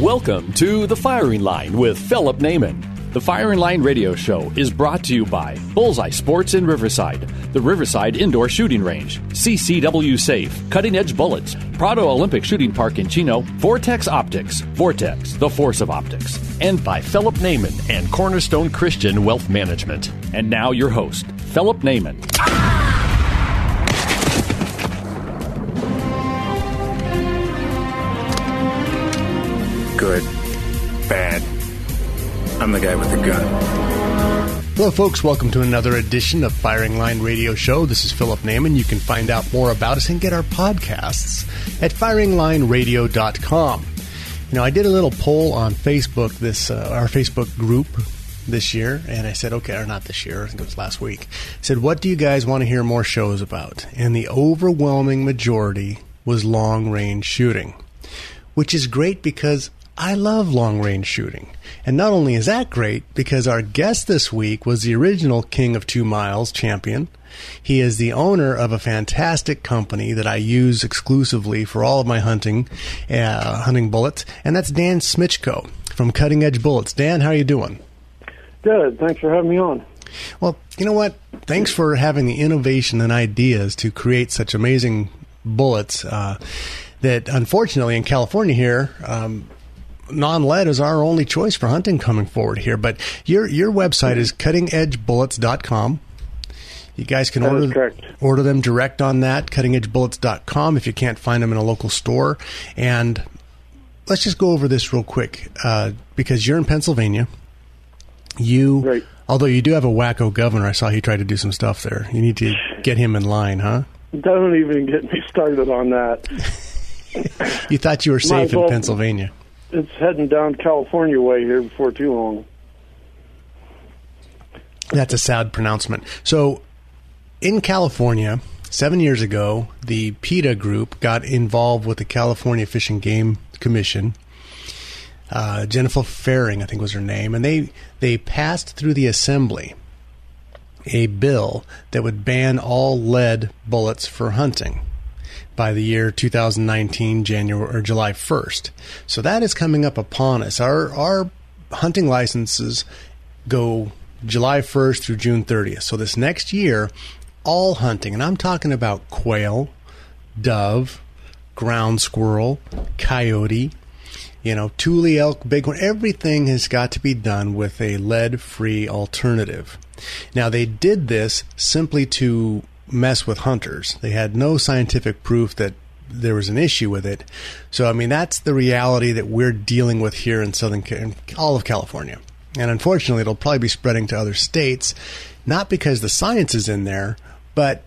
Welcome to The Firing Line with Philip Naiman. The Firing Line radio show is brought to you by Bullseye Sports in Riverside, the Riverside Indoor Shooting Range, CCW Safe, Cutting Edge Bullets, Prado Olympic Shooting Park in Chino, Vortex Optics, Vortex, the force of optics, and by Philip Naiman and Cornerstone Christian Wealth Management. And now your host, Philip Naiman. I'm the guy with the gun. Hello, folks. Welcome to another edition of Firing Line Radio Show. This is Philip Naiman. You can find out more about us and get our podcasts at firinglineradio.com. You know, I did a little poll on Facebook, this uh, our Facebook group this year, and I said, okay, or not this year, I think it was last week. I said, what do you guys want to hear more shows about? And the overwhelming majority was long range shooting, which is great because I love long range shooting. And not only is that great, because our guest this week was the original King of Two Miles champion. He is the owner of a fantastic company that I use exclusively for all of my hunting, uh, hunting bullets, and that's Dan Smitchko from Cutting Edge Bullets. Dan, how are you doing? Good. Thanks for having me on. Well, you know what? Thanks for having the innovation and ideas to create such amazing bullets. Uh, that unfortunately in California here, um, non-lead is our only choice for hunting coming forward here. But your your website is cuttingedgebullets.com. You guys can That order order them direct on that cuttingedgebullets.com if you can't find them in a local store. And let's just go over this real quick uh, because you're in Pennsylvania. You, Right. although you do have a wacko governor, I saw he tried to do some stuff there. You need to get him in line, huh? Don't even get me started on that. You thought you were safe as in Pennsylvania. It's heading down California way here before too long. That's a sad pronouncement. So, in California, seven years ago, the PETA group got involved with the California Fish and Game Commission. Uh, Jennifer Faring, I think was her name, and they they passed through the assembly a bill that would ban all lead bullets for hunting by the year 2019 January or July 1st. So that is coming up upon us. Our our hunting licenses go July 1st through June 30th. So this next year, all hunting, and I'm talking about quail, dove, ground squirrel, coyote, you know, tule elk, bighorn, everything has got to be done with a lead free alternative. Now, they did this simply to mess with hunters. They had no scientific proof that there was an issue with it. So, I mean, that's the reality that we're dealing with here in Southern, in all of California. And unfortunately, it'll probably be spreading to other states, not because the science is in there, but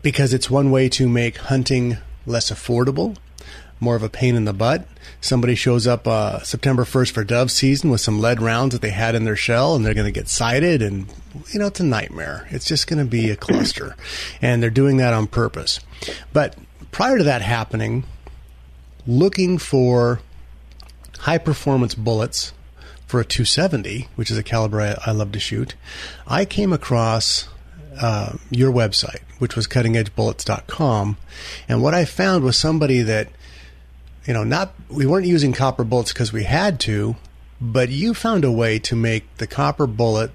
because it's one way to make hunting less affordable, more of a pain in the butt. Somebody shows up uh, September 1st for dove season with some lead rounds that they had in their shell, and they're going to get cited, and you know it's a nightmare. It's just going to be a cluster, and they're doing that on purpose. But prior to that happening, looking for high performance bullets for a 270, which is a caliber I, I love to shoot, I came across uh, your website, which was cuttingedgebullets.com. And what I found was somebody that, you know, not, we weren't using copper bullets because we had to, but you found a way to make the copper bullet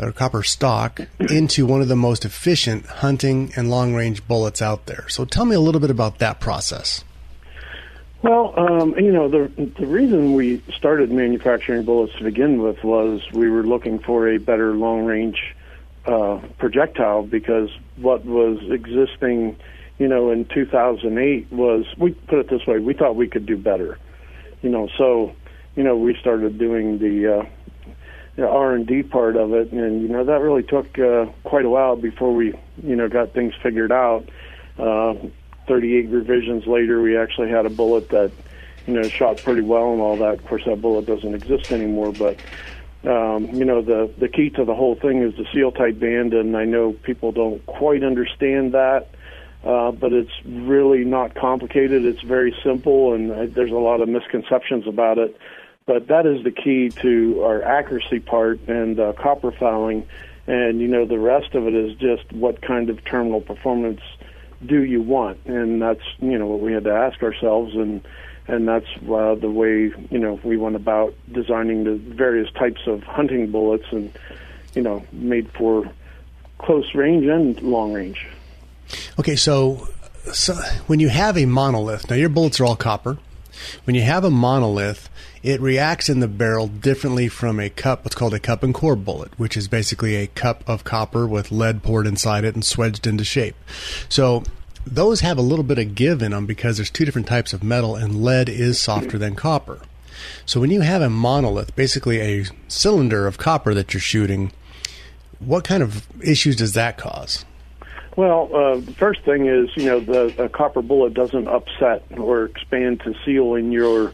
or copper stock into one of the most efficient hunting and long range bullets out there. So tell me a little bit about that process. Well, um, you know, the the reason we started manufacturing bullets to begin with was we were looking for a better long range uh, projectile because what was existing, you know, in 2008 was we put it this way, we thought we could do better, you know, so you know we started doing the uh, the R and D part of it, and you know that really took uh, quite a while before we you know got things figured out. Uh, 38 revisions later, we actually had a bullet that you know shot pretty well and all that. Of course, that bullet doesn't exist anymore, but um, you know the the key to the whole thing is the seal tight band, and I know people don't quite understand that. Uh, but it's really not complicated. It's very simple, and uh, there's a lot of misconceptions about it. But that is the key to our accuracy part and uh, copper fouling. And you know, the rest of it is just what kind of terminal performance do you want, and that's you know what we had to ask ourselves, and and that's uh, the way you know we went about designing the various types of hunting bullets, and you know, made for close range and long range. Okay, so, so when you have a monolith, now your bullets are all copper. When you have a monolith, it reacts in the barrel differently from a cup, what's called a cup and core bullet, which is basically a cup of copper with lead poured inside it and swaged into shape. So those have a little bit of give in them because there's two different types of metal, and lead is softer than copper. So when you have a monolith, basically a cylinder of copper that you're shooting, what kind of issues does that cause? Well, uh, first thing is, you know, the copper bullet doesn't upset or expand to seal in your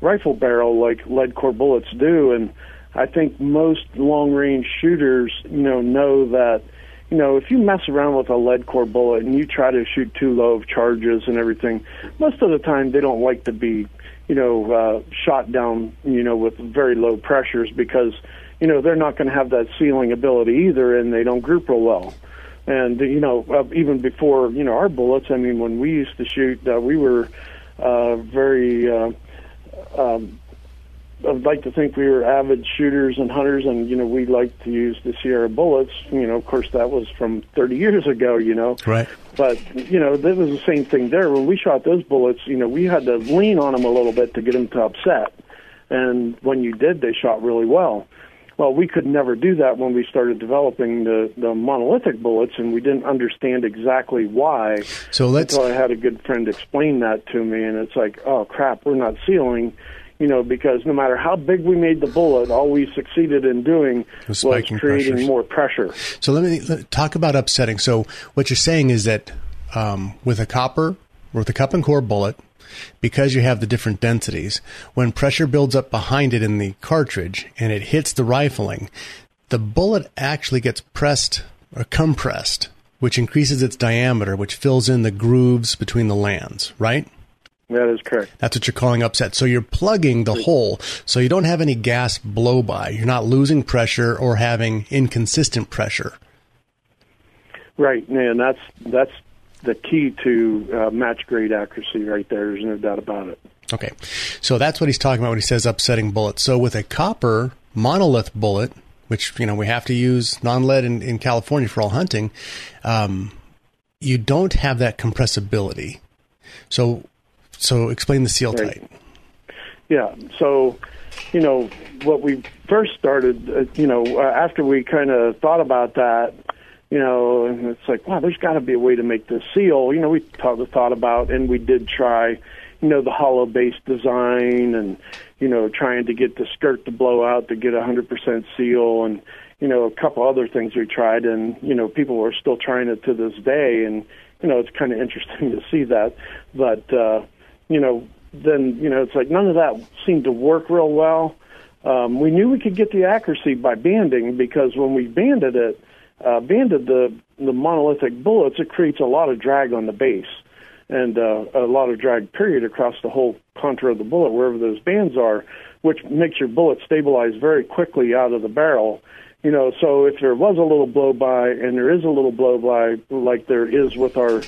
rifle barrel like lead core bullets do, and I think most long range shooters, you know, know that, you know, if you mess around with a lead core bullet and you try to shoot too low of charges and everything, most of the time they don't like to be, you know, uh, shot down, you know, with very low pressures because, you know, they're not going to have that sealing ability either, and they don't group real well. And you know, uh, even before you know our bullets, I mean, when we used to shoot, uh, we were uh, very. Uh, um, I'd like to think we were avid shooters and hunters, and you know, we liked to use the Sierra bullets. You know, of course, that was from 30 years ago. You know, right? But you know, that was the same thing there. When we shot those bullets, you know, we had to lean on them a little bit to get them to upset, and when you did, they shot really well. Well, we could never do that when we started developing the, the monolithic bullets, and we didn't understand exactly why. So let's. Until I had a good friend explain that to me, and it's like, oh crap, we're not sealing you know, because no matter how big we made the bullet, all we succeeded in doing was, was creating pressures. more pressure. So let me let, talk about upsetting. So what you're saying is that um, with a copper, or with a cup and core bullet, because you have the different densities, when pressure builds up behind it in the cartridge and it hits the rifling, the bullet actually gets pressed or compressed, which increases its diameter, which fills in the grooves between the lands, right? That is correct. That's what you're calling upset. So you're plugging the hole so you don't have any gas blow by. You're not losing pressure or having inconsistent pressure. Right, and that's that's the key to uh, match grade accuracy right there. There's no doubt about it. Okay. So that's what he's talking about when he says upsetting bullets. So with a copper monolith bullet, which, you know, we have to use non lead in, in, California for all hunting, um, you don't have that compressibility. So, so explain the seal right. tight. Yeah. So, you know, what we first started, uh, you know, uh, after we kind of thought about that, you know, and it's like, wow, there's got to be a way to make this seal. You know, we thought, thought about, and we did try, you know, the hollow base design, and you know, trying to get the skirt to blow out to get a hundred percent seal, and you know, a couple other things we tried, and you know, people are still trying it to this day, and you know, it's kind of interesting to see that, but uh, you know, then you know, it's like none of that seemed to work real well. Um, we knew we could get the accuracy by banding because when we banded it uh, banded the the monolithic bullets, it creates a lot of drag on the base and uh, a lot of drag period across the whole contour of the bullet wherever those bands are, which makes your bullet stabilize very quickly out of the barrel. You know, so if there was a little blow by, and there is a little blow by, like there is with our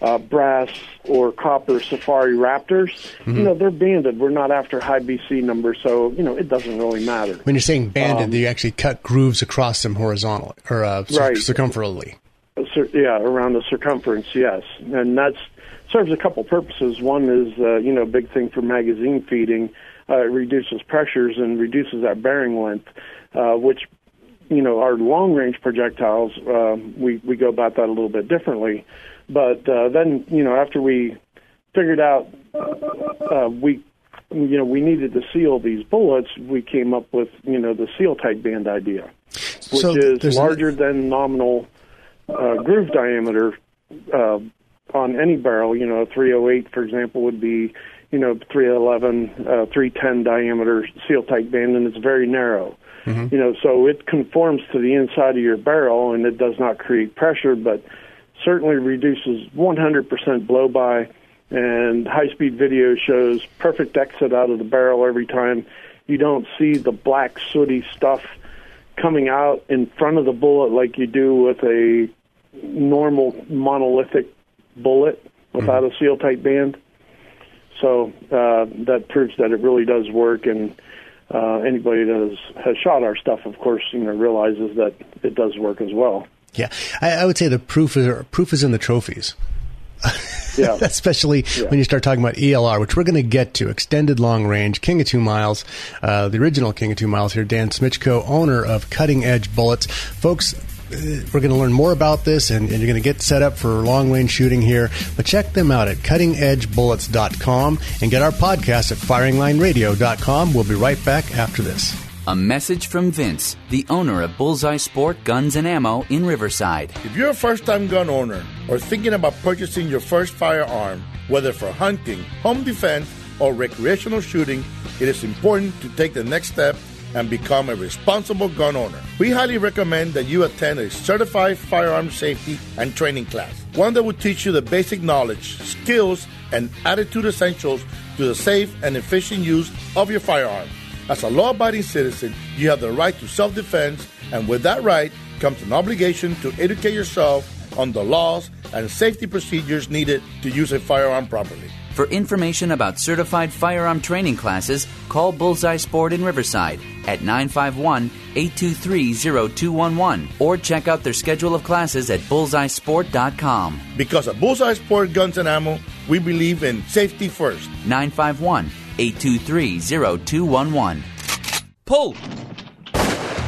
uh, brass or copper Safari Raptors, mm-hmm. you know, they're banded. We're not after high BC numbers, so, you know, it doesn't really matter. When you're saying banded, um, you actually cut grooves across them horizontally or uh, right. circumferentially. Yeah, around the circumference, yes. And that's serves a couple purposes. One is, uh, you know, big thing for magazine feeding. Uh, it reduces pressures and reduces that bearing length, uh, which, you know, our long range projectiles, uh, we, we go about that a little bit differently. But uh, then, you know, after we figured out uh, we, you know, we needed to seal these bullets, we came up with, you know, the seal tight band idea, which so is larger than nominal uh, groove diameter uh, on any barrel. You know, a 308, for example, would be, you know, 311, uh, 310 diameter seal tight band, and it's very narrow. Mm-hmm. You know, so it conforms to the inside of your barrel, and it does not create pressure, but certainly reduces 100% blow by. And high speed video shows perfect exit out of the barrel every time. You don't see the black sooty stuff coming out in front of the bullet like you do with a normal monolithic bullet without mm-hmm. a seal tight band. So uh, that proves that it really does work, and uh, anybody that has, has shot our stuff, of course, you know, realizes that it does work as well. Yeah, I, I would say the proof is proof is in the trophies. yeah. Especially yeah. when you start talking about ELR, which we're going to get to, extended long range, King of Two Miles, uh, the original King of Two Miles here, Dan Smitchko, owner of Cutting Edge Bullets. Folks, we're going to learn more about this and, and you're going to get set up for long range shooting here. But check them out at cuttingedgebullets.com and get our podcast at firinglineradio.com. We'll be right back after this. A message from Vince, the owner of Bullseye Sport Guns and Ammo in Riverside. If you're a first time gun owner or thinking about purchasing your first firearm, whether for hunting, home defense, or recreational shooting, it is important to take the next step and become a responsible gun owner. We highly recommend that you attend a certified firearm safety and training class, one that will teach you the basic knowledge, skills, and attitude essentials to the safe and efficient use of your firearm. As a law abiding citizen, you have the right to self defense, and with that right comes an obligation to educate yourself on the laws and safety procedures needed to use a firearm properly. For information about certified firearm training classes, call Bullseye Sport in Riverside at 951 823 0211 or check out their schedule of classes at bullseyesport.com. Because at Bullseye Sport Guns and Ammo, we believe in safety first. 951 823 0211. Pull!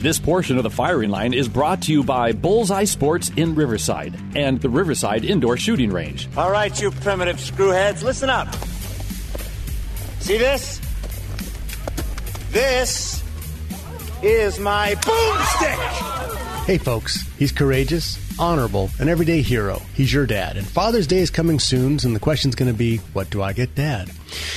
This portion of the firing line is brought to you by Bullseye Sports in Riverside and the Riverside Indoor Shooting Range. All right, you primitive screwheads, listen up. See this? This is my boomstick. Hey, folks, he's courageous, honorable, an everyday hero. He's your dad. And Father's Day is coming soon, and the question's going to be, what do I get dad?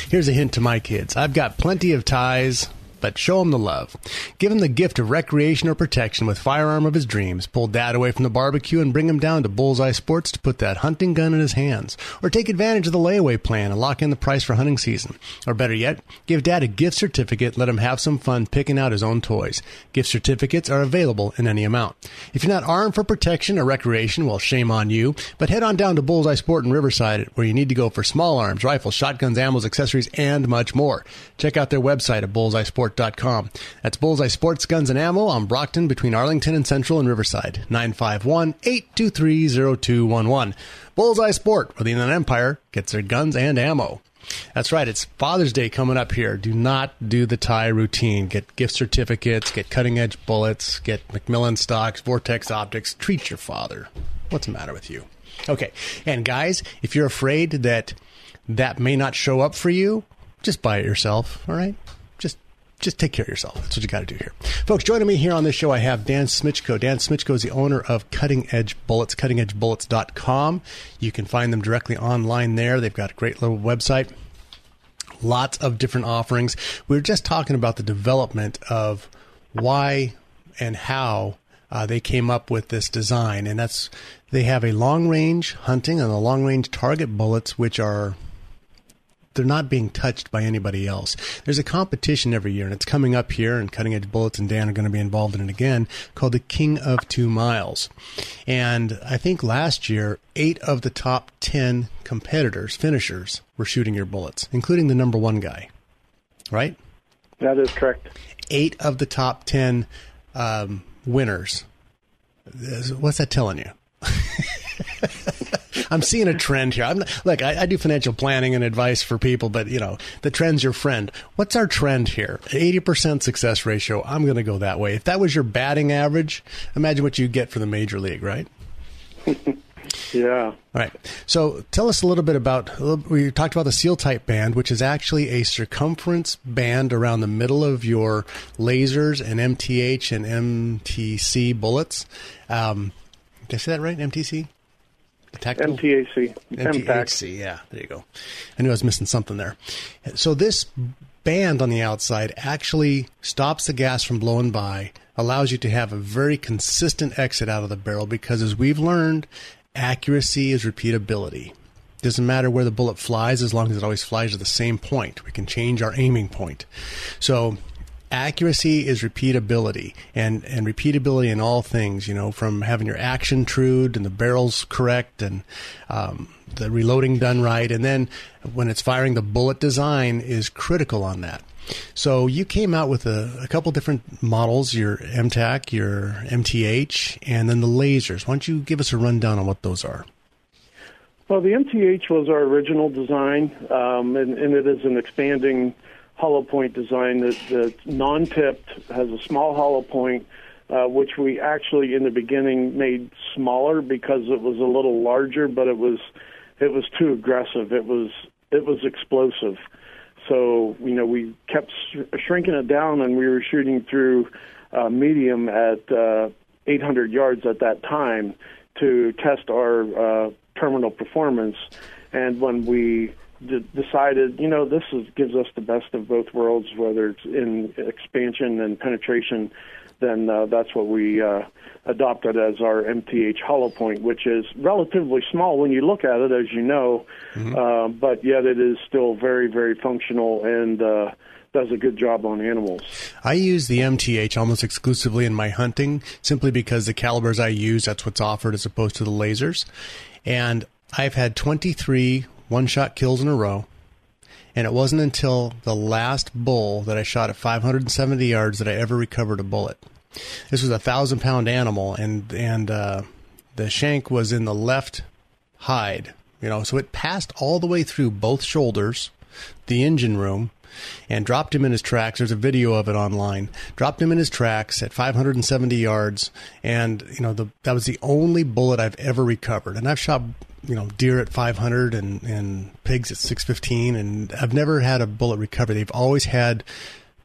Here's a hint to my kids I've got plenty of ties but show him the love. Give him the gift of recreation or protection with firearm of his dreams. Pull dad away from the barbecue and bring him down to Bullseye Sports to put that hunting gun in his hands. Or take advantage of the layaway plan and lock in the price for hunting season. Or better yet, give dad a gift certificate, let him have some fun picking out his own toys. Gift certificates are available in any amount. If you're not armed for protection or recreation, well, shame on you, but head on down to Bullseye Sport in Riverside where you need to go for small arms, rifles, shotguns, ammo, accessories, and much more. Check out their website at bullseyesport.com bullseyesport.com. That's Bullseye Sports Guns and Ammo on Brockton between Arlington and Central and Riverside. 951-823-0211. Bullseye Sport, where the Inland Empire gets their guns and ammo. That's right. It's Father's Day coming up here. Do not do the tie routine. Get gift certificates, get cutting edge bullets, get McMillan stocks, Vortex optics. Treat your father. What's the matter with you? Okay. And guys, if you're afraid that that may not show up for you, just buy it yourself. All right just take care of yourself. That's what you got to do here. Folks, joining me here on this show, I have Dan Smitchko. Dan Smitchko is the owner of Cutting Edge Bullets, cuttingedgebullets.com. You can find them directly online there. They've got a great little website. Lots of different offerings. We were just talking about the development of why and how uh, they came up with this design, and that's they have a long range hunting and a long range target bullets, which are they're not being touched by anybody else. There's a competition every year, and it's coming up here. And Cutting Edge Bullets and Dan are going to be involved in it again, called the King of Two Miles. And I think last year, eight of the top ten competitors, finishers, were shooting your bullets, including the number one guy. Right? That is correct. Eight of the top ten um, winners. What's that telling you? I'm seeing a trend here. I'm not, look, I, I, do financial planning and advice for people, but you know, the trend's your friend. What's our trend here? 80% success ratio. I'm going to go that way. If that was your batting average, imagine what you get for the major league, right? yeah. All right. So tell us a little bit about, we talked about the seal tight band, which is actually a circumference band around the middle of your Lazers and MTH and MTC bullets. Um, did I say that right? MTC? Tactical? MTAC. MTAC, yeah. There you go. I knew I was missing something there. So this band on the outside actually stops the gas from blowing by, allows you to have a very consistent exit out of the barrel because as we've learned, accuracy is repeatability. Doesn't matter where the bullet flies as long as it always flies to the same point. We can change our aiming point. So accuracy is repeatability and, and repeatability in all things, you know, from having your action trued and the barrels correct and um, the reloading done right. And then when it's firing, the bullet design is critical on that. So you came out with a, a couple different models, your MTAC, your MTH, and then the Lazers. Why don't you give us a rundown on what those are? Well, the MTH was our original design, um, and, and, it is an expanding hollow point design that, that's non-tipped, has a small hollow point, uh, which we actually in the beginning made smaller because it was a little larger, but it was it was too aggressive. It was it was explosive. So you know we kept sh- shrinking it down, and we were shooting through uh, medium at uh, 800 yards at that time to test our uh, terminal performance. And when we d- decided, you know, this is, gives us the best of both worlds, whether it's in expansion and penetration, then uh, that's what we uh, adopted as our MTH hollow point, which is relatively small when you look at it, as you know, mm-hmm. uh, but yet it is still very, very functional and uh, does a good job on animals. I use the MTH almost exclusively in my hunting, simply because the calibers I use, that's what's offered as opposed to the Lazers. And I've had 23 one shot kills in a row. And it wasn't until the last bull that I shot at 570 yards that I ever recovered a bullet. This was a thousand pound animal, and and uh, the shank was in the left hide. You know, so it passed all the way through both shoulders, the engine room, and dropped him in his tracks. There's a video of it online. Dropped him in his tracks at 570 yards, and you know the, that was the only bullet I've ever recovered. And I've shot you know deer at 500 and and pigs at 615 and I've never had a bullet recover they've always had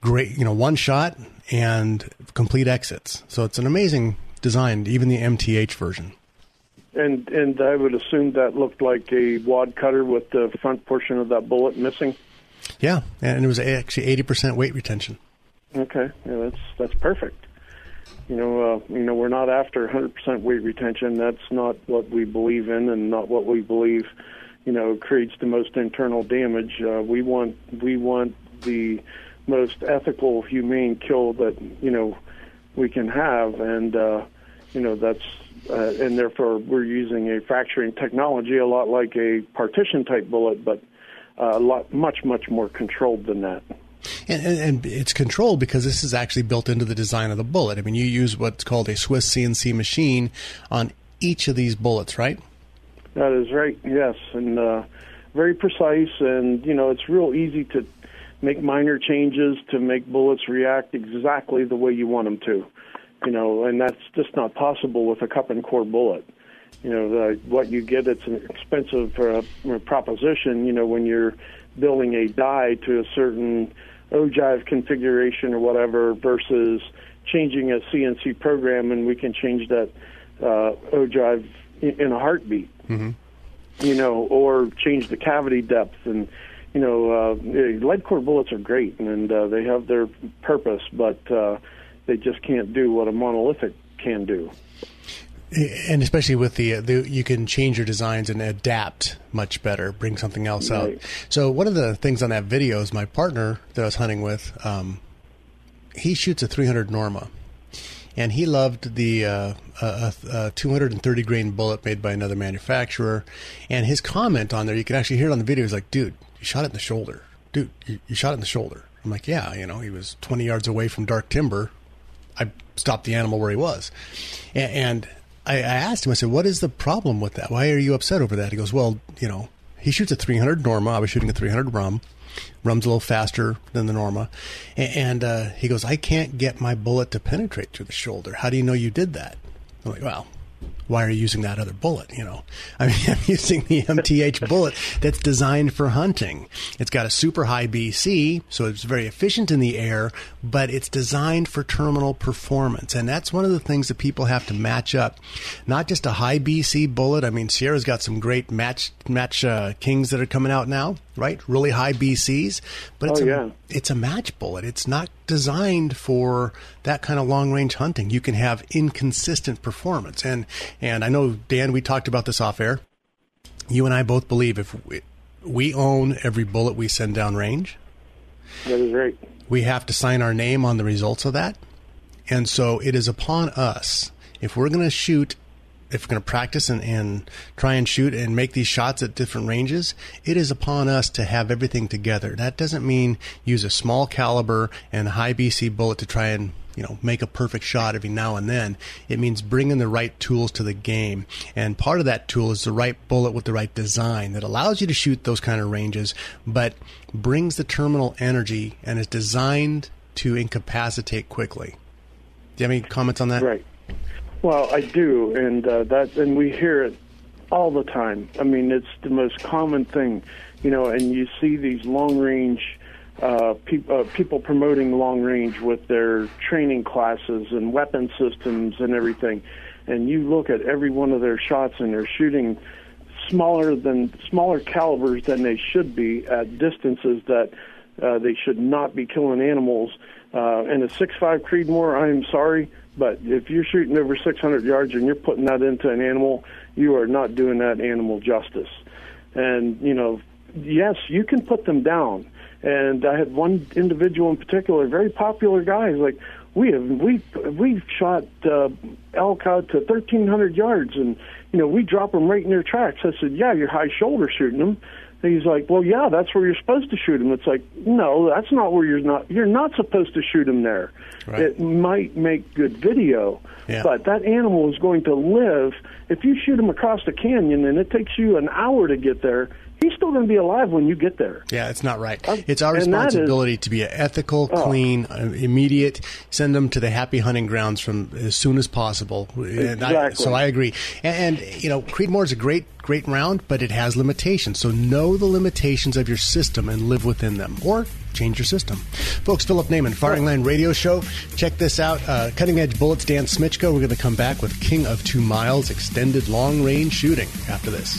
great you know one shot and complete exits. So it's an amazing design even the MTH version. And and I would assume that looked like a wad cutter with the front portion of that bullet missing? Yeah and it was actually 80% weight retention. Okay yeah that's that's perfect you know, uh, you know, we're not after 100% weight retention. That's not what we believe in, and not what we believe, you know, creates the most internal damage. Uh, we want we want the most ethical, humane kill that you know we can have, and uh, you know that's uh, and therefore we're using a fracturing technology, a lot like a partition type bullet, but uh, a lot much much more controlled than that. And, and, and, it's controlled because this is actually built into the design of the bullet. I mean, you use what's called a Swiss CNC machine on each of these bullets, right? That is right. Yes, and uh, very precise, and you know, it's real easy to make minor changes to make bullets react exactly the way you want them to. You know, and that's just not possible with a cup and core bullet. You know, the, what you get, it's an expensive uh, proposition. You know, when you're building a die to a certain ogive configuration or whatever versus changing a CNC program and we can change that uh, ogive in, in a heartbeat. Mm-hmm. You know, or change the cavity depth and you know, uh, lead core bullets are great and uh, they have their purpose, but uh, they just can't do what a monolithic can do. And especially with the, the you can change your designs and adapt much better bring something else Right. out so one of the things on that video is my partner that i was hunting with um, he shoots a 300 norma and he loved the uh, a, a, a 230 grain bullet made by another manufacturer and his comment on there you can actually hear it on the video is like dude you shot it in the shoulder dude you, you shot it in the shoulder i'm like yeah you know he was 20 yards away from dark timber I stopped the animal where he was. A- And I, asked him, I said, what is the problem with that? Why are you upset over that? He goes, well, you know, he shoots a 300 Norma. I was shooting a 300 Rum. Rum's a little faster than the Norma. And uh, he goes, I can't get my bullet to penetrate through the shoulder. How do you know you did that? I'm like, well, why are you using that other bullet? You know, I mean, I'm using the MTH bullet that's designed for hunting. It's got a super high BC, so it's very efficient in the air, but it's designed for terminal performance. And that's one of the things that people have to match up. Not just a high BC bullet. I mean, Sierra's got some great match, match, uh, kings that are coming out now, right? Really high BCs, but it's Oh, a, it's a match bullet. It's not designed for that kind of long range hunting. You can have inconsistent performance. And and I know Dan, we talked about this off air. You and I both believe if we, we own every bullet we send down range, That is right. we have to sign our name on the results of that. And so it is upon us if we're going to shoot if we're going to practice and, and try and shoot and make these shots at different ranges, it is upon us to have everything together. That doesn't mean use a small caliber and high BC bullet to try and you know make a perfect shot every now and then. It means bringing the right tools to the game, and part of that tool is the right bullet with the right design that allows you to shoot those kind of ranges, but brings the terminal energy and is designed to incapacitate quickly. Do you have any comments on that? Right. Well, I do, and uh, that, and we hear it all the time. I mean, it's the most common thing, you know. And you see these long range uh, peop uh, people promoting long range with their training classes and weapon systems and everything. And you look at every one of their shots, and they're shooting smaller than smaller calibers than they should be at distances that uh, they should not be killing animals. Uh, and a six five Creedmoor, I'm sorry, but if you're shooting over 600 yards and you're putting that into an animal, you are not doing that animal justice. And you know, yes, you can put them down. And I had one individual in particular, very popular guy. He's like, we have we we've shot uh, elk out to 1,300 yards, and you know we drop them right in their tracks. I said, yeah, you're high shoulder shooting them. And he's like, well, yeah, that's where you're supposed to shoot him. It's like, no, that's not where you're not. You're not supposed to shoot him there. Right. It might make good video, Yeah. but that animal is going to live. If you shoot him across the canyon and it takes you an hour to get there, he's still going to be alive when you get there. Yeah, it's not right. Um, It's our that is- responsibility to be ethical, Oh. clean, uh, immediate. Send them to the happy hunting grounds from as soon as possible. And I, Exactly. so I agree. And, and you know, Creedmoor is a great, great round, but it has limitations. So know the limitations of your system and live within them, or change your system. Folks, Philip Naiman, Firing Line Radio Show. Check this out. Uh, Cutting Edge Bullets, Dan Smitchko. We're going to come back with King of Two Miles, extended long range shooting after this.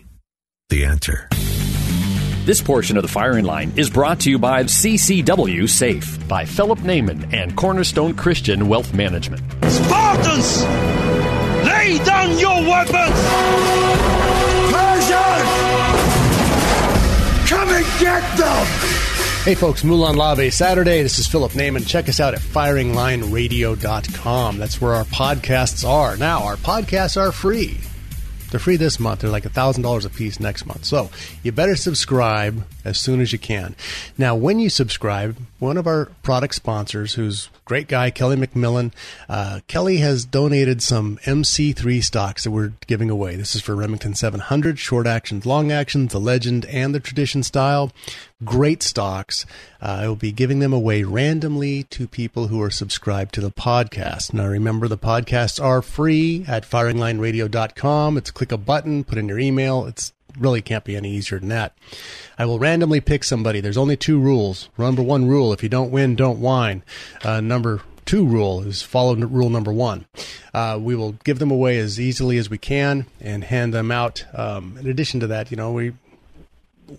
The answer. This portion of the firing line is brought to you by CCW Safe by Philip Naiman and Cornerstone Christian Wealth Management. Spartans! Lay down your weapons! Persians! Come and get them! Hey folks, Molon Labe Saturday. This is Philip Naiman. Check us out at firinglineradio.com. That's where our podcasts are. Now, our podcasts are free. They're free this month. They're like $1,000 a piece next month. So you better subscribe as soon as you can. Now, when you subscribe, one of our product sponsors, who's great guy, Kelly McMillan, uh, Kelly has donated some MC3 stocks that we're giving away. This is for Remington 700, short actions, long actions, the legend, and the tradition style. Great stocks. Uh, I will be giving them away randomly to people who are subscribed to the podcast. Now, remember, the podcasts are free at firinglineradio.com. It's click a button, put in your email. It's really can't be any easier than that. I will randomly pick somebody. There's only two rules. Number one rule: if you don't win, don't whine. Uh, number two rule is follow rule number one. Uh, we will give them away as easily as we can and hand them out. Um, in addition to that, you know we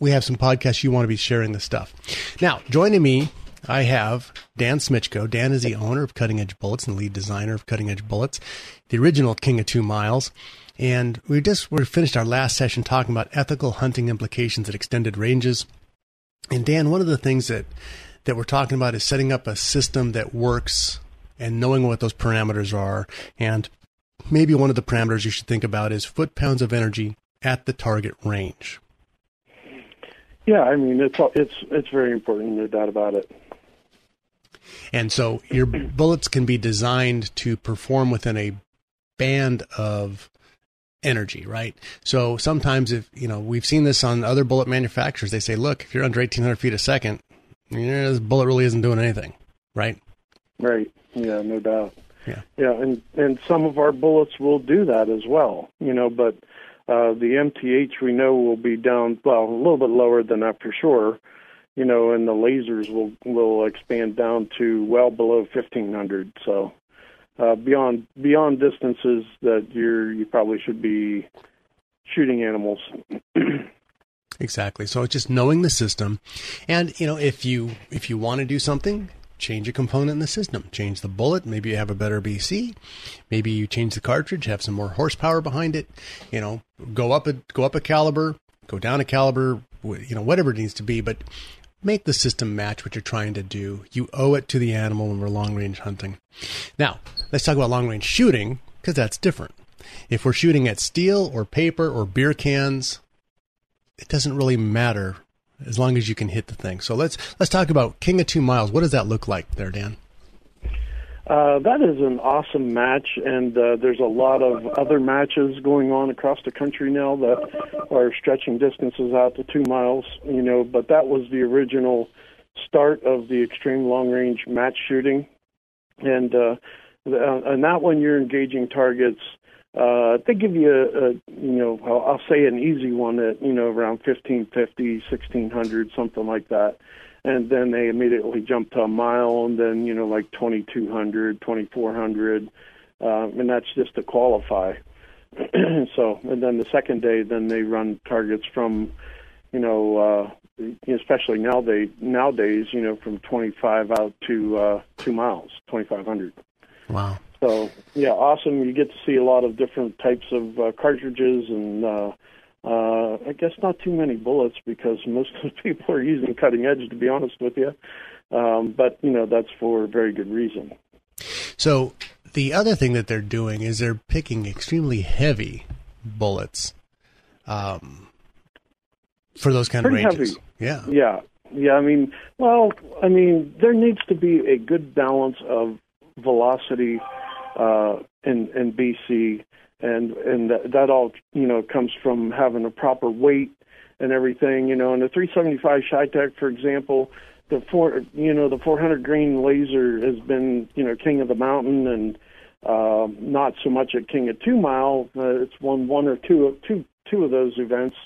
we have some podcasts you want to be sharing this stuff. Now, joining me. I have Dan Smitchko. Dan is the owner of Cutting Edge Bullets and lead designer of Cutting Edge Bullets, the original King of Two Miles. And we just we finished our last session talking about ethical hunting implications at extended ranges. And Dan, one of the things that that we're talking about is setting up a system that works and knowing what those parameters are. And maybe one of the parameters you should think about is foot pounds of energy at the target range. Yeah, I mean it's it's it's very important, no doubt about it. And so your bullets can be designed to perform within a band of energy, right? So sometimes if, you know, we've seen this on other bullet manufacturers, they say, look, if you're under 1800 feet a second, you know, this bullet really isn't doing anything, right? Right. Yeah, no doubt. Yeah. Yeah, and and some of our bullets will do that as well, you know, but uh, the MTH we know will be down well a little bit lower than that for sure, you know, and the Lazers will will expand down to well below 1500. So uh, beyond beyond distances that you're you probably should be shooting animals. exactly. So it's just knowing the system, and you know if you if you want to do something, change a component in the system. Change the bullet. Maybe you have a better BC. Maybe you change the cartridge, have some more horsepower behind it. You know, go up a go up a caliber, go down a caliber. You know, whatever it needs to be, but make the system match what you're trying to do. You owe it to the animal when we're long range hunting. Now, let's talk about long range shooting because that's different. If we're shooting at steel or paper or beer cans, it doesn't really matter as long as you can hit the thing. So let's let's talk about King of Two Miles. What does that look like there, Dan? Uh, that is an awesome match, and uh, there's a lot of other matches going on across the country now that are stretching distances out to two miles. You know, but that was the original start of the extreme long range match shooting, and uh, the, and that one you're engaging targets. Uh, they give you a, a you know I'll, I'll say an easy one at you know around 1550, 1600, something like that and then they immediately jump to a mile and then you know like 2200 2400 uh, and that's just to qualify. So and then the second day then they run targets from you know uh especially now they nowadays you know from 25 out to uh 2 miles 2500 wow. So yeah awesome. You get to see a lot of different types of uh, cartridges and uh uh, I guess not too many bullets because most of the people are using cutting edge, to be honest with you. Um, but you know that's for a very good reason. So the other thing that they're doing is they're picking extremely heavy bullets um, for those kind Pretty of ranges. heavy. Yeah, Yeah, yeah. I mean, well, I mean, there needs to be a good balance of velocity uh, and and BC and and that, that all you know comes from having a proper weight and everything you know. And the 375 Tech, for example the four you know the 400 grain Lazer has been you know king of the mountain and uh, not so much at king of two mile. Uh, it's won one or two two two of those events.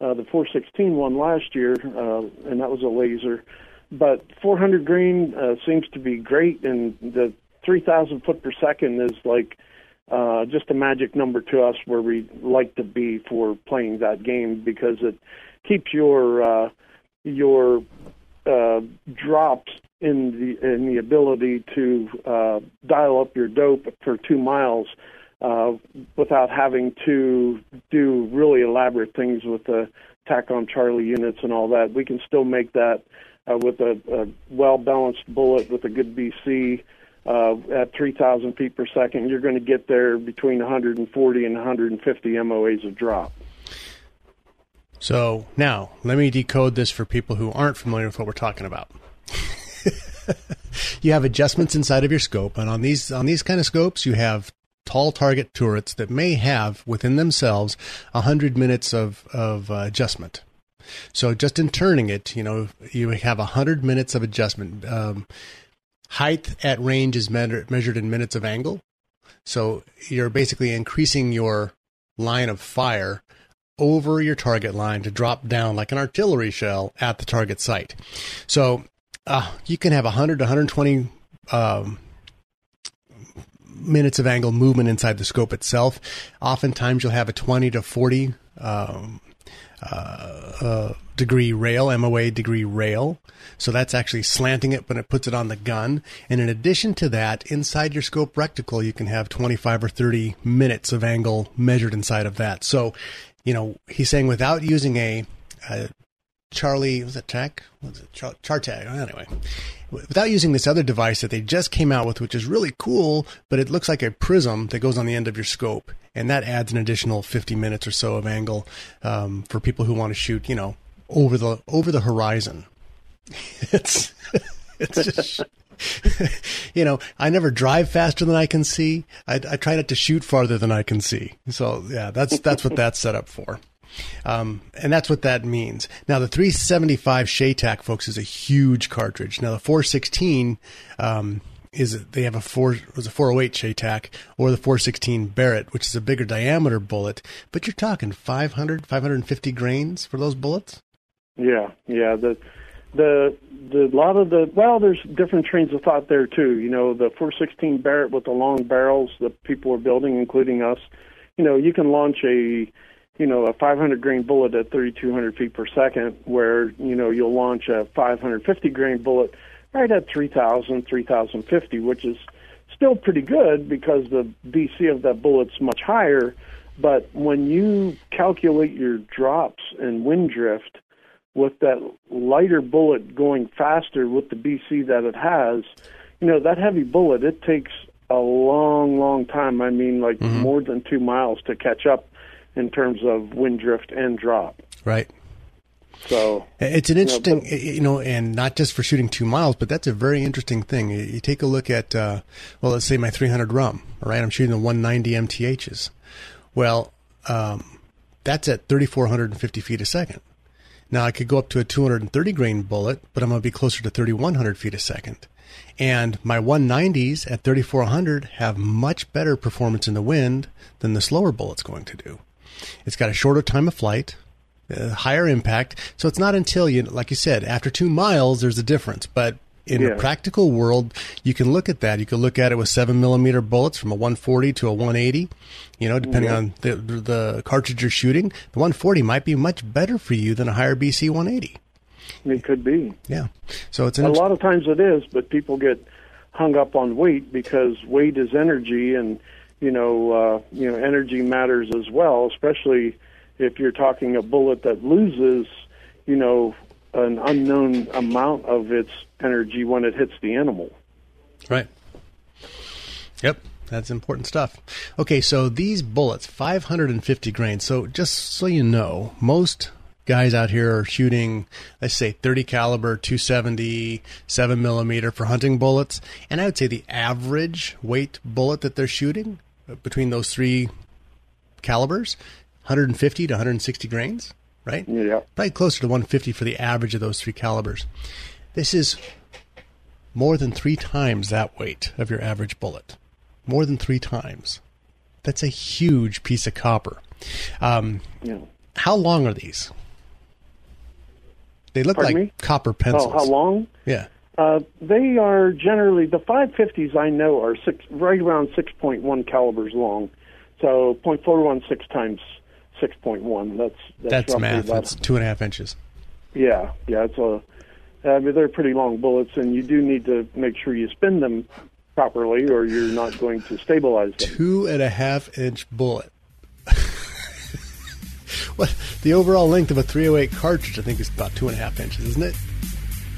Uh, the 416 one last year uh, and that was a Lazer. But 400 grain uh, seems to be great and the 3000 foot per second is like uh, just a magic number to us where we like to be for playing that game because it keeps your uh, your uh, drops in the in the ability to uh, dial up your dope for two miles uh, without having to do really elaborate things with the tack on Charlie units and all that. We can still make that uh, with a, a well balanced bullet with a good BC uh, at 3,000 feet per second, you're going to get there between 140 and 150 MOAs of drop. So now let me decode this for people who aren't familiar with what we're talking about. you have adjustments inside of your scope, and on these on these kind of scopes, you have tall target turrets that may have within themselves hundred minutes of of uh, adjustment. So just in turning it, you know, you have hundred minutes of adjustment. Um, height at range is measured in minutes of angle. So you're basically increasing your line of fire over your target line to drop down like an artillery shell at the target site. So uh, you can have 100 to 120 um, minutes of angle movement inside the scope itself. Oftentimes you'll have a 20 to 40 um, uh, uh, degree rail, MOA degree rail. So that's actually slanting it when it puts it on the gun. And in addition to that, inside your scope reticle, you can have 25 or 30 minutes of angle measured inside of that. So, you know, he's saying without using a, a Charlie, was it Tech? Was it Char- Chartag? Anyway, without using this other device that they just came out with, which is really cool, but it looks like a prism that goes on the end of your scope, and that adds an additional 50 minutes or so of angle um, for people who want to shoot, you know, over the over the horizon. it's it's just. you know, I never drive faster than I can see. I, I try not to shoot farther than I can see. So yeah, that's that's what that's set up for. Um, and that's what that means. Now, the 375 CheyTac, folks, is a huge cartridge. Now, the 416 um, is they have a four was a 408 CheyTac or the 416 Barrett, which is a bigger diameter bullet. But you're talking 500, 550 grains for those bullets. Yeah, yeah. The the the lot of the well, there's different trains of thought there too. You know, the 416 Barrett with the long barrels that people are building, including us. You know, you can launch a you know, a 500 grain bullet at 3,200 feet per second, where, you know, you'll launch a 550 grain bullet right at 3,000, 3,050, which is still pretty good because the BC of that bullet's much higher. But when you calculate your drops and wind drift with that lighter bullet going faster with the BC that it has, you know, that heavy bullet, it takes a long, long time. I mean, like mm-hmm. more than two miles to catch up in terms of wind drift and drop. Right. So it's an interesting, you know, but, you know, and not just for shooting two miles, but that's a very interesting thing. You take a look at, uh, well, let's say my 300 RUM, all right? I'm shooting the 190 MTHs. Well, um, that's at 3,450 feet a second. Now I could go up to a 230 grain bullet, but I'm going to be closer to 3,100 feet a second. And my 190s at 3,400 have much better performance in the wind than the slower bullet's going to do. It's got a shorter time of flight, uh, higher impact. So it's not until you, like you said, after two miles, there's a difference. But in yeah. a practical world, you can look at that. You can look at it with seven millimeter bullets from a 140 to a 180. You know, depending yeah. on the the cartridge you're shooting, the 140 might be much better for you than a higher BC 180. It could be. Yeah. So it's a lot of times it is, but people get hung up on weight because weight is energy, and you know, uh, you know, energy matters as well, especially if you're talking a bullet that loses, you know, an unknown amount of its energy when it hits the animal. Right. Yep. That's important stuff. Okay, so these bullets, 550 grains. So just so you know, most guys out here are shooting, let's say 30 caliber, 270, 7 millimeter for hunting bullets. And I would say the average weight bullet that they're shooting uh, between those three calibers, 150 to 160 grains, right? Yeah. Probably closer to 150 for the average of those three calibers. This is more than three times that weight of your average bullet. More than three times. That's a huge piece of copper. Um, yeah. How long are these? They look Pardon like me? copper pencils. Oh, how long? Yeah. Uh, they are generally the 550s I know are six, right around 6.1 calibers long, so 0.416 times 6.1. That's that's, that's math. About, that's two and a half inches. Yeah, yeah. It's a. I mean, they're pretty long bullets, and you do need to make sure you spin them properly, or you're not going to stabilize them. Two and a half inch bullet. what the overall length of a 308 cartridge? I think is about two and a half inches, isn't it?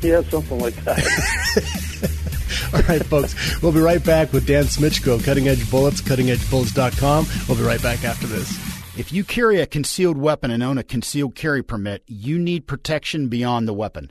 Yeah, something like that. All right, folks. We'll be right back with Dan Smitchko, Cutting Edge Bullets, cuttingedgebullets.com. We'll be right back after this. If you carry a concealed weapon and own a concealed carry permit, you need protection beyond the weapon.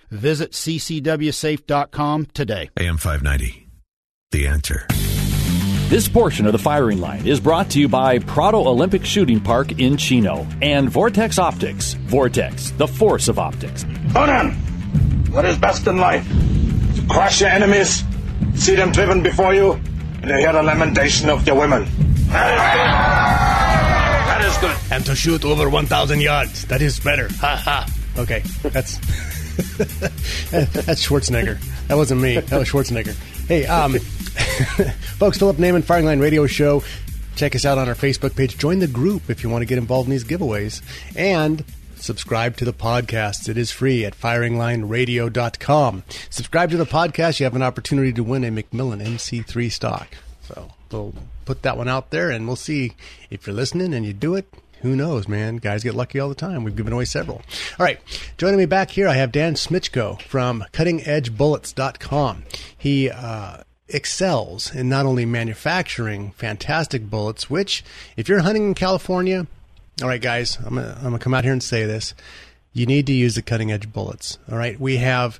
Visit ccwsafe.com today. AM 590. The answer. This portion of the firing line is brought to you by Prado Olympic Shooting Park in Chino and Vortex Optics. Vortex, the force of optics. Conan! What is best in life? To crush your enemies, see them driven before you, and to hear the lamentation of your women. That is good. And to shoot over 1,000 yards. That is better. Ha ha. Okay, that's that's Schwarzenegger. That wasn't me. That was Schwarzenegger. Hey, um, folks, Philip Naiman, Firing Line Radio Show. Check us out on our Facebook page. Join the group if you want to get involved in these giveaways. And subscribe to the podcast. It is free at firinglineradio.com. Subscribe to the podcast. You have an opportunity to win a McMillan MC3 stock. So we'll put that one out there and we'll see if you're listening and you do it. Who knows, man? Guys get lucky all the time. We've given away several. All right. Joining me back here, I have Dan Smitchko from cuttingedgebullets.com. He, uh, excels in not only manufacturing fantastic bullets, which, if you're hunting in California, all right, guys, I'm gonna, I'm gonna come out here and say this. You need to use the cutting edge bullets. All right, we have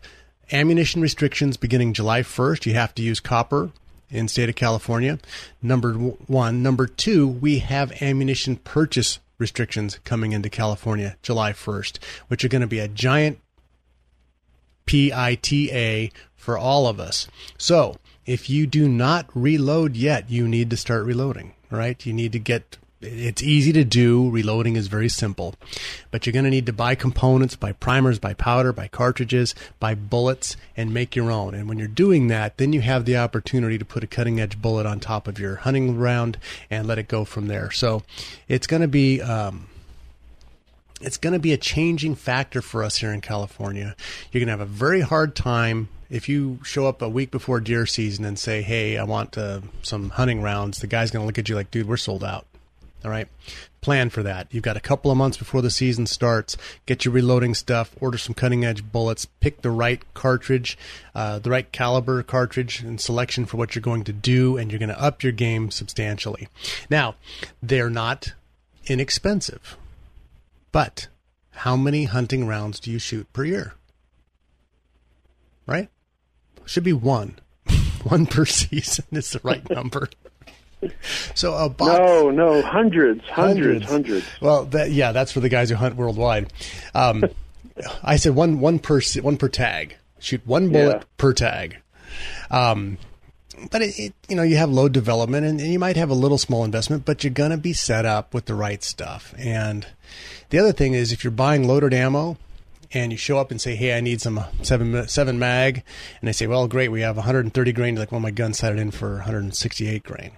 ammunition restrictions beginning July 1st. You have to use copper in state of California. Number one. Number two, we have ammunition purchase restrictions coming into California July 1st, which are going to be a giant PITA for all of us. So if you do not reload yet, you need to start reloading, right? You need to get it's easy to do. Reloading is very simple, but you're going to need to buy components, buy primers, buy powder, buy cartridges, buy bullets, and make your own. And when you're doing that, then you have the opportunity to put a cutting edge bullet on top of your hunting round and let it go from there. So it's going to be, um, it's going to be a changing factor for us here in California. You're going to have a very hard time if you show up a week before deer season and say, "Hey, I want uh, some hunting rounds," the guy's going to look at you like, "Dude, we're sold out." All right. Plan for that. You've got a couple of months before the season starts. Get your reloading stuff. Order some cutting edge bullets. Pick the right cartridge, uh, the right caliber cartridge and selection for what you're going to do, and you're going to up your game substantially. Now, they're not inexpensive, but how many hunting rounds do you shoot per year? Right? Should be one. one per season is the right number. So a box. No, no, hundreds, hundreds, hundreds. hundreds. Well, that, yeah, that's for the guys who hunt worldwide. Um, I said one, one per, one per tag. Shoot one bullet yeah. per tag. Um, but it, it, you know, you have low development and, and, you might have a little small investment, but you're going to be set up with the right stuff. And the other thing is, if you're buying loaded ammo, and you show up and say, "Hey, I need some seven seven mag," and they say, "Well, great, we have 130 grain." You're like, "Well, my gun set it in for 168 grain."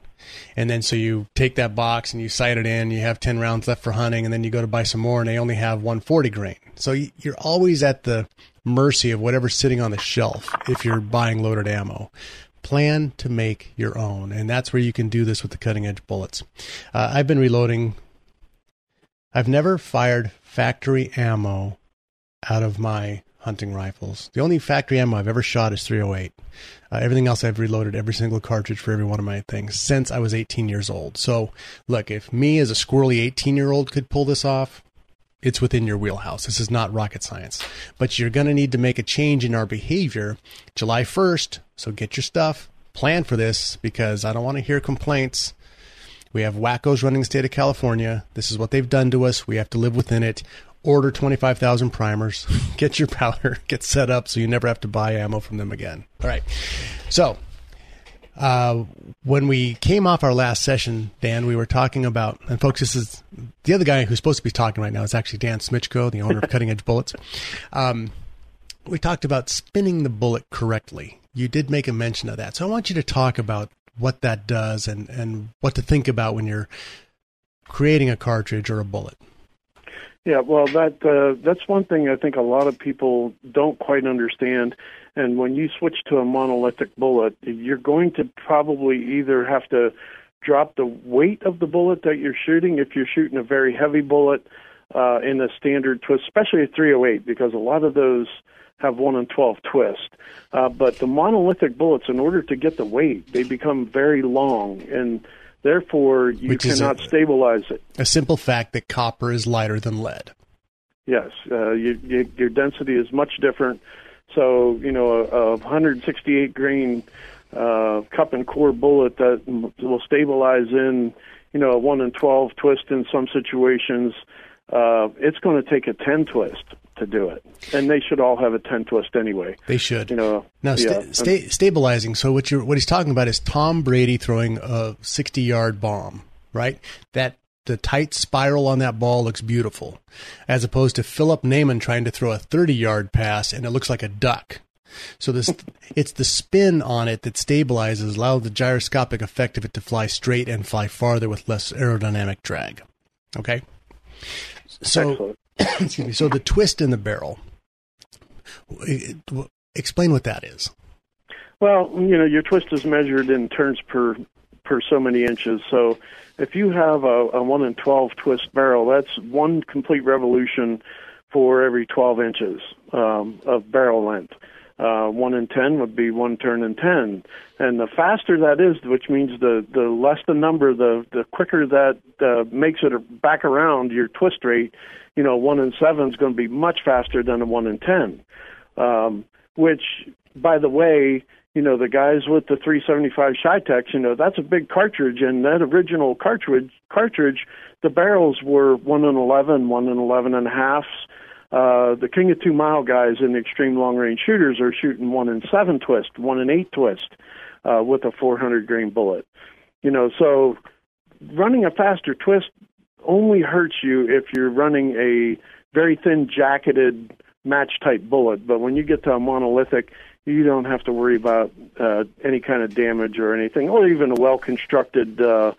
And then so you take that box and you sight it in, you have 10 rounds left for hunting, and then you go to buy some more and they only have 140 grain. So you're always at the mercy of whatever's sitting on the shelf if you're buying loaded ammo. Plan to make your own, and that's where you can do this with the cutting edge bullets. Uh, I've been reloading. I've never fired factory ammo out of my hunting rifles. The only factory ammo I've ever shot is 308. Uh, everything else I've reloaded every single cartridge for every one of my things since I was 18 years old. So, look, if me as a squirrely 18 year old could pull this off, it's within your wheelhouse. This is not rocket science. But you're going to need to make a change in our behavior July 1st. So get your stuff, plan for this because I don't want to hear complaints We have wackos running the state of California. This is what they've done to us. We have to live within it. Order 25,000 primers. Get your powder. Get set up so you never have to buy ammo from them again. All right. So, uh, when we came off our last session, Dan, we were talking about, and folks, this is the other guy who's supposed to be talking right now is actually Dan Smitchko, the owner of Cutting Edge Bullets. Um, we talked about spinning the bullet correctly. You did make a mention of that. So I want you to talk about what that does and, and what to think about when you're creating a cartridge or a bullet. Yeah, well, that uh, that's one thing I think a lot of people don't quite understand. And when you switch to a monolithic bullet, you're going to probably either have to drop the weight of the bullet that you're shooting if you're shooting a very heavy bullet uh, in a standard twist, especially a 308, because a lot of those have 1 in 12 twist. Uh, but the monolithic bullets, in order to get the weight, they become very long, and therefore you Which cannot a- stabilize it. A simple fact that copper is lighter than lead. Yes, uh, you, you, your density is much different. So you know a, a 168 grain uh, cup and core bullet that will stabilize in you know a one in 12 twist in some situations. Uh, it's going to take a 10 twist to do it, and they should all have a 10 twist anyway. They should. You know. Now, yeah. sta- sta- stabilizing. So what you're what he's talking about is Tom Brady throwing a 60 yard bomb, right? That the tight spiral on that ball looks beautiful, as opposed to Philip Naiman trying to throw a 30 yard pass and it looks like a duck. So this it's the spin on it that stabilizes, allow the gyroscopic effect of it to fly straight and fly farther with less aerodynamic drag. Okay. So excuse me. So the twist in the barrel. Explain what that is. Well, you know, your twist is measured in turns per per so many inches. So if you have a, a one in twelve twist barrel, that's one complete revolution for every twelve inches um, of barrel length. Uh, one in ten would be one turn in ten, and the faster that is, which means the the less the number, the the quicker that uh, makes it back around your twist rate. You know, one in seven is going to be much faster than a one in ten. Um, which, by the way, you know, the guys with the 375 CheyTacs, you know, that's a big cartridge, and that original cartridge, cartridge, the barrels were one in eleven, one in 11 and a half. Uh, the King of Two Mile guys in the extreme long range shooters are shooting one in seven twist, one in eight twist, uh, with a 400 grain bullet. You know, so running a faster twist only hurts you if you're running a very thin jacketed match type bullet. But when you get to a monolithic, you don't have to worry about uh, any kind of damage or anything, or even a well constructed, uh,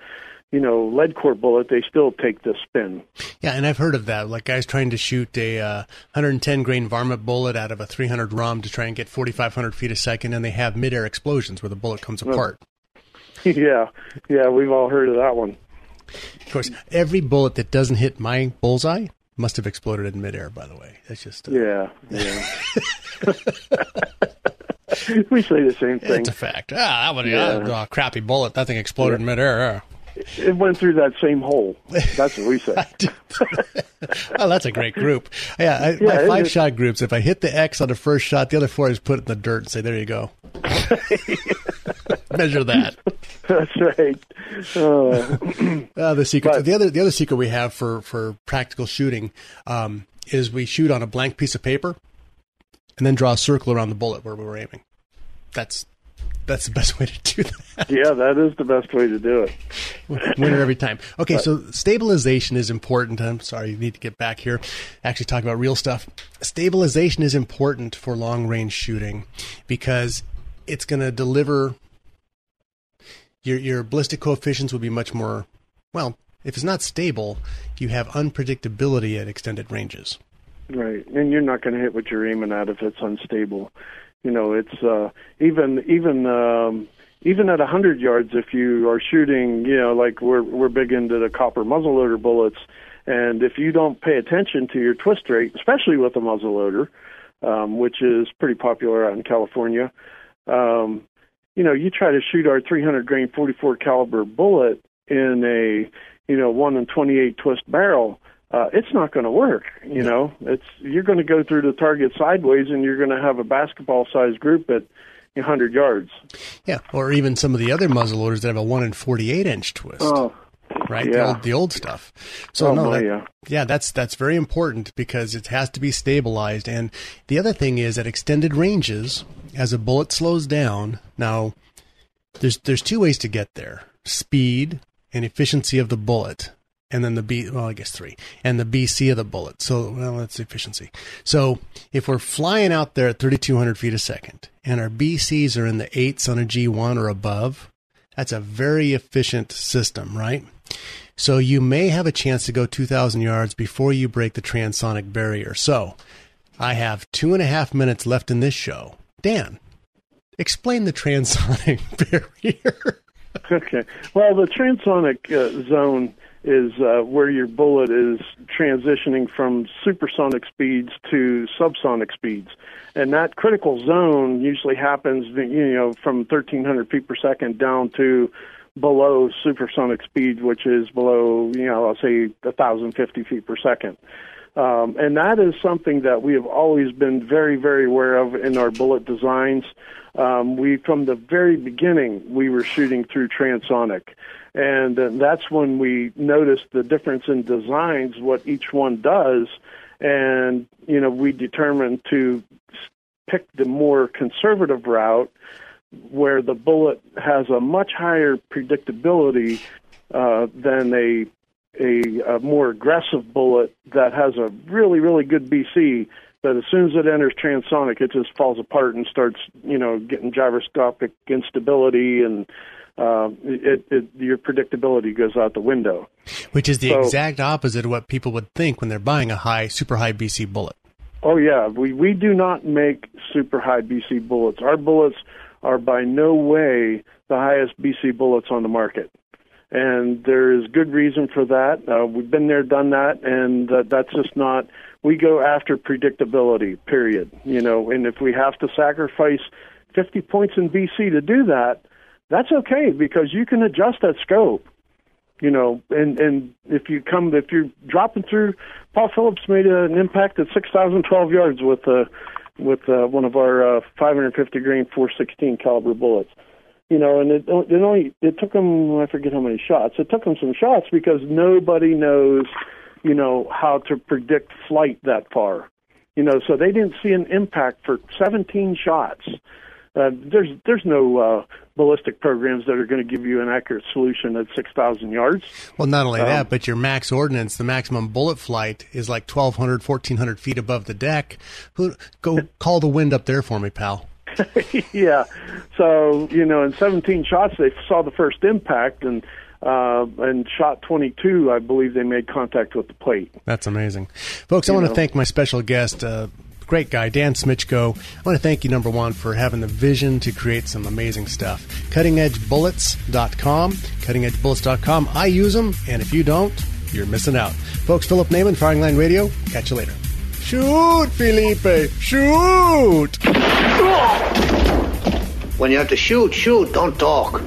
you know, lead core bullet. They still take the spin. Yeah, and I've heard of that. Like guys trying to shoot a uh, 110 grain varmint bullet out of a 300 RUM to try and get 4,500 feet a second, and they have midair explosions where the bullet comes apart. yeah, yeah, we've all heard of that one. Of course, every bullet that doesn't hit my bullseye must have exploded in midair. By the way, that's just uh, Yeah, yeah. we say the same thing. it's a fact. Ah, that was Yeah. yeah. a crappy bullet. That thing exploded in midair. It went through that same hole. That's what we say. oh, that's a great group. Yeah, I, Yeah, my five shot groups. If I hit the X on the first shot, the other four I just put it in the dirt and say, "There you go." Measure that. That's right. Uh, Uh, the secret. the other the other secret we have for for practical shooting um, is we shoot on a blank piece of paper and then draw a circle around the bullet where we were aiming. That's that's the best way to do that. yeah, that is the best way to do it. Winner every time. Okay, But- so stabilization is important. I'm sorry, you need to get back here. Actually, talk about real stuff. Stabilization is important for long range shooting because it's going to deliver. Your your ballistic coefficients will be much more. Well, if it's not stable, you have unpredictability at extended ranges. Right, and you're not going to hit what you're aiming at if it's unstable. You know, it's uh, even even um, even at a hundred yards. If you are shooting, you know, like we're we're big into the copper muzzleloader bullets, and if you don't pay attention to your twist rate, especially with a muzzleloader, um, which is pretty popular out in California, um, you know, you try to shoot our 300 grain 44 caliber bullet in a you know one in 28 twist barrel uh, it's not going to work. You know, it's you're going to go through the target sideways, and you're going to have a basketball-sized group at 100 yards. Yeah, or even some of the other muzzleloaders that have a one in forty eight inch twist. Oh, right? Yeah. The, old, the old stuff. So Oh, no, that- yeah. yeah, that's that's very important because it has to be stabilized. And the other thing is at extended ranges, as a bullet slows down. Now, there's there's two ways to get there: speed and efficiency of the bullet, and then the B. Well, I guess three, and the BC of the bullet. So, well, that's efficiency. So, if we're flying out there at 3,200 feet a second, and our BCs are in the eights on a G1 or above, that's a very efficient system, right? So you may have a chance to go 2,000 yards before you break the transonic barrier. So I have two and a half minutes left in this show. Dan, explain the transonic barrier. Okay. Well, the transonic uh, zone is uh, where your bullet is transitioning from supersonic speeds to subsonic speeds. And that critical zone usually happens, you know, from 1,300 feet per second down to below supersonic speed, which is below, you know, I'll say 1,050 feet per second. Um, and that is something that we have always been very, very aware of in our bullet designs. Um, we, from the very beginning, we were shooting through transonic. And that's when we noticed the difference in designs, what each one does. And, you know, we determined to pick the more conservative route where the bullet has a much higher predictability uh, than a, a a more aggressive bullet that has a really really good BC. But as soon as it enters transonic, it just falls apart and starts you know getting gyroscopic instability and uh, it, it your predictability goes out the window. Which is the So- exact opposite of what people would think when they're buying a high, super high BC bullet. Oh yeah, we we do not make super high BC bullets. Our bullets are by no way the highest BC bullets on the market, and there is good reason for that. Uh, we've been there, done that, and uh, that's just not. We go after predictability. Period. You know, and if we have to sacrifice 50 points in BC to do that, that's okay because you can adjust that scope you know, and and if you come if you're dropping through, Paul Phillips made an impact at six thousand twelve yards with uh with uh, one of our uh, 550 grain 416 caliber bullets. You know, and it it only it took him I forget how many shots. It took him some shots because nobody knows, you know, how to predict flight that far. You know, so they didn't see an impact for 17 shots. Uh, there's there's no uh, ballistic programs that are going to give you an accurate solution at 6,000 yards. Well, not only Um, that, but your max ordinate, the maximum bullet flight is like 1,200, 1,400 feet above the deck. Who Go call the wind up there for me, pal. yeah. So you know, in 17 shots, they saw the first impact, and uh, and shot 22, I believe they made contact with the plate. That's amazing. Folks, I You want to thank my special guest, uh, great guy, Dan Smitchko. I want to thank you, number one, for having the vision to create some amazing stuff. CuttingEdgeBullets.com. CuttingEdgeBullets.com. I use them, and if you don't, you're missing out. Folks, Philip Naiman, Firing Line Radio. Catch you later. Shoot, Felipe! Shoot! When you have to shoot, shoot, don't talk.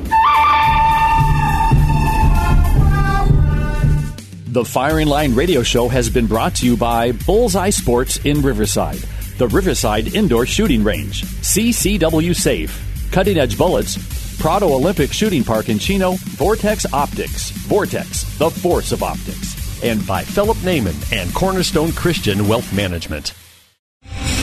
The Firing Line radio show has been brought to you by Bullseye Sports in Riverside, the Riverside Indoor Shooting Range, CCW Safe, Cutting Edge Bullets, Prado Olympic Shooting Park in Chino, Vortex Optics, Vortex, the force of optics, and by Philip Naiman and Cornerstone Christian Wealth Management.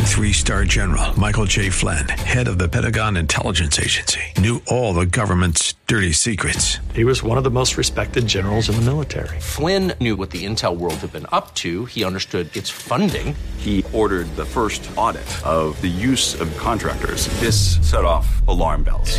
Three star general Michael J. Flynn, head of the Pentagon Intelligence Agency, knew all the government's dirty secrets. He was one of the most respected generals in the military. Flynn knew what the intel world had been up to. He understood its funding. He ordered the first audit of the use of contractors. This set off alarm bells.